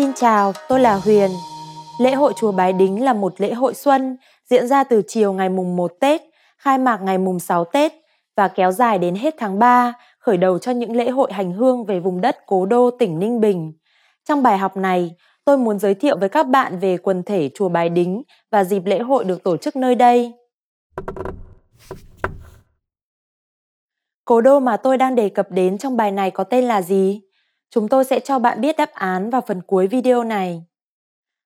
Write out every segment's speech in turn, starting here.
Xin chào, tôi là Huyền. Lễ hội Chùa Bái Đính là một lễ hội xuân diễn ra từ chiều ngày mùng 1 Tết, khai mạc ngày mùng 6 Tết và kéo dài đến hết tháng 3, khởi đầu cho những lễ hội hành hương về vùng đất cố đô tỉnh Ninh Bình. Trong bài học này, tôi muốn giới thiệu với các bạn về quần thể Chùa Bái Đính và dịp lễ hội được tổ chức nơi đây. Cố đô mà tôi đang đề cập đến trong bài này có tên là gì? Chúng tôi sẽ cho bạn biết đáp án vào phần cuối video này.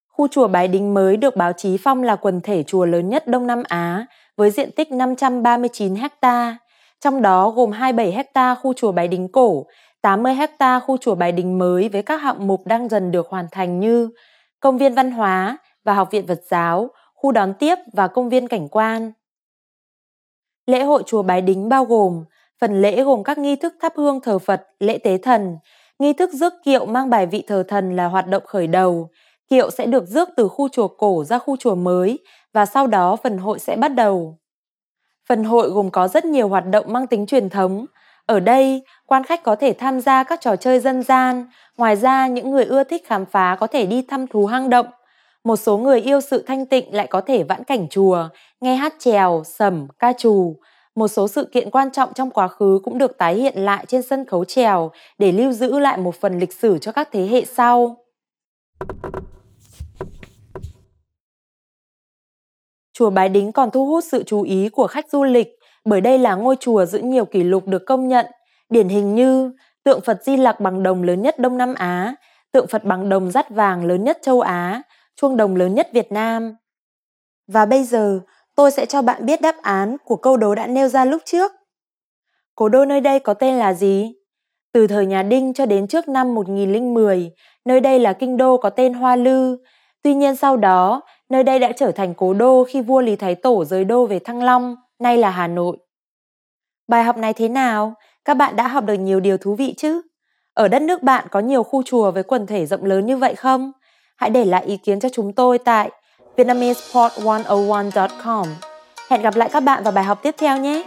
Khu chùa Bái Đính mới được báo chí phong là quần thể chùa lớn nhất Đông Nam Á với diện tích 539 ha, trong đó gồm 27 ha khu chùa Bái Đính cổ, 80 ha khu chùa Bái Đính mới với các hạng mục đang dần được hoàn thành như công viên văn hóa và học viện Phật giáo, khu đón tiếp và công viên cảnh quan. Lễ hội chùa Bái Đính bao gồm phần lễ gồm các nghi thức thắp hương thờ Phật, lễ tế thần, nghi thức rước kiệu mang bài vị thờ thần là hoạt động khởi đầu, kiệu sẽ được rước từ khu chùa cổ ra khu chùa mới và sau đó phần hội sẽ bắt đầu. Phần hội gồm có rất nhiều hoạt động mang tính truyền thống. Ở đây, quan khách có thể tham gia các trò chơi dân gian, ngoài ra những người ưa thích khám phá có thể đi thăm thú hang động. Một số người yêu sự thanh tịnh lại có thể vãn cảnh chùa, nghe hát trèo, sẩm, ca trù. Một số sự kiện quan trọng trong quá khứ cũng được tái hiện lại trên sân khấu trèo để lưu giữ lại một phần lịch sử cho các thế hệ sau. Chùa Bái Đính còn thu hút sự chú ý của khách du lịch bởi đây là ngôi chùa giữ nhiều kỷ lục được công nhận, điển hình như tượng Phật Di Lặc bằng đồng lớn nhất Đông Nam Á, tượng Phật bằng đồng dắt vàng lớn nhất châu Á, chuông đồng lớn nhất Việt Nam. Và bây giờ, tôi sẽ cho bạn biết đáp án của câu đố đã nêu ra lúc trước. Cố đô nơi đây có tên là gì? Từ thời nhà Đinh cho đến trước năm 1010, nơi đây là kinh đô có tên Hoa Lư. Tuy nhiên sau đó, nơi đây đã trở thành cố đô khi vua Lý Thái Tổ rời đô về Thăng Long, nay là Hà Nội. Bài học này thế nào? Các bạn đã học được nhiều điều thú vị chứ? Ở đất nước bạn có nhiều khu chùa với quần thể rộng lớn như vậy không? Hãy để lại ý kiến cho chúng tôi tại vietnameseport101.com. Hẹn gặp lại các bạn vào bài học tiếp theo nhé!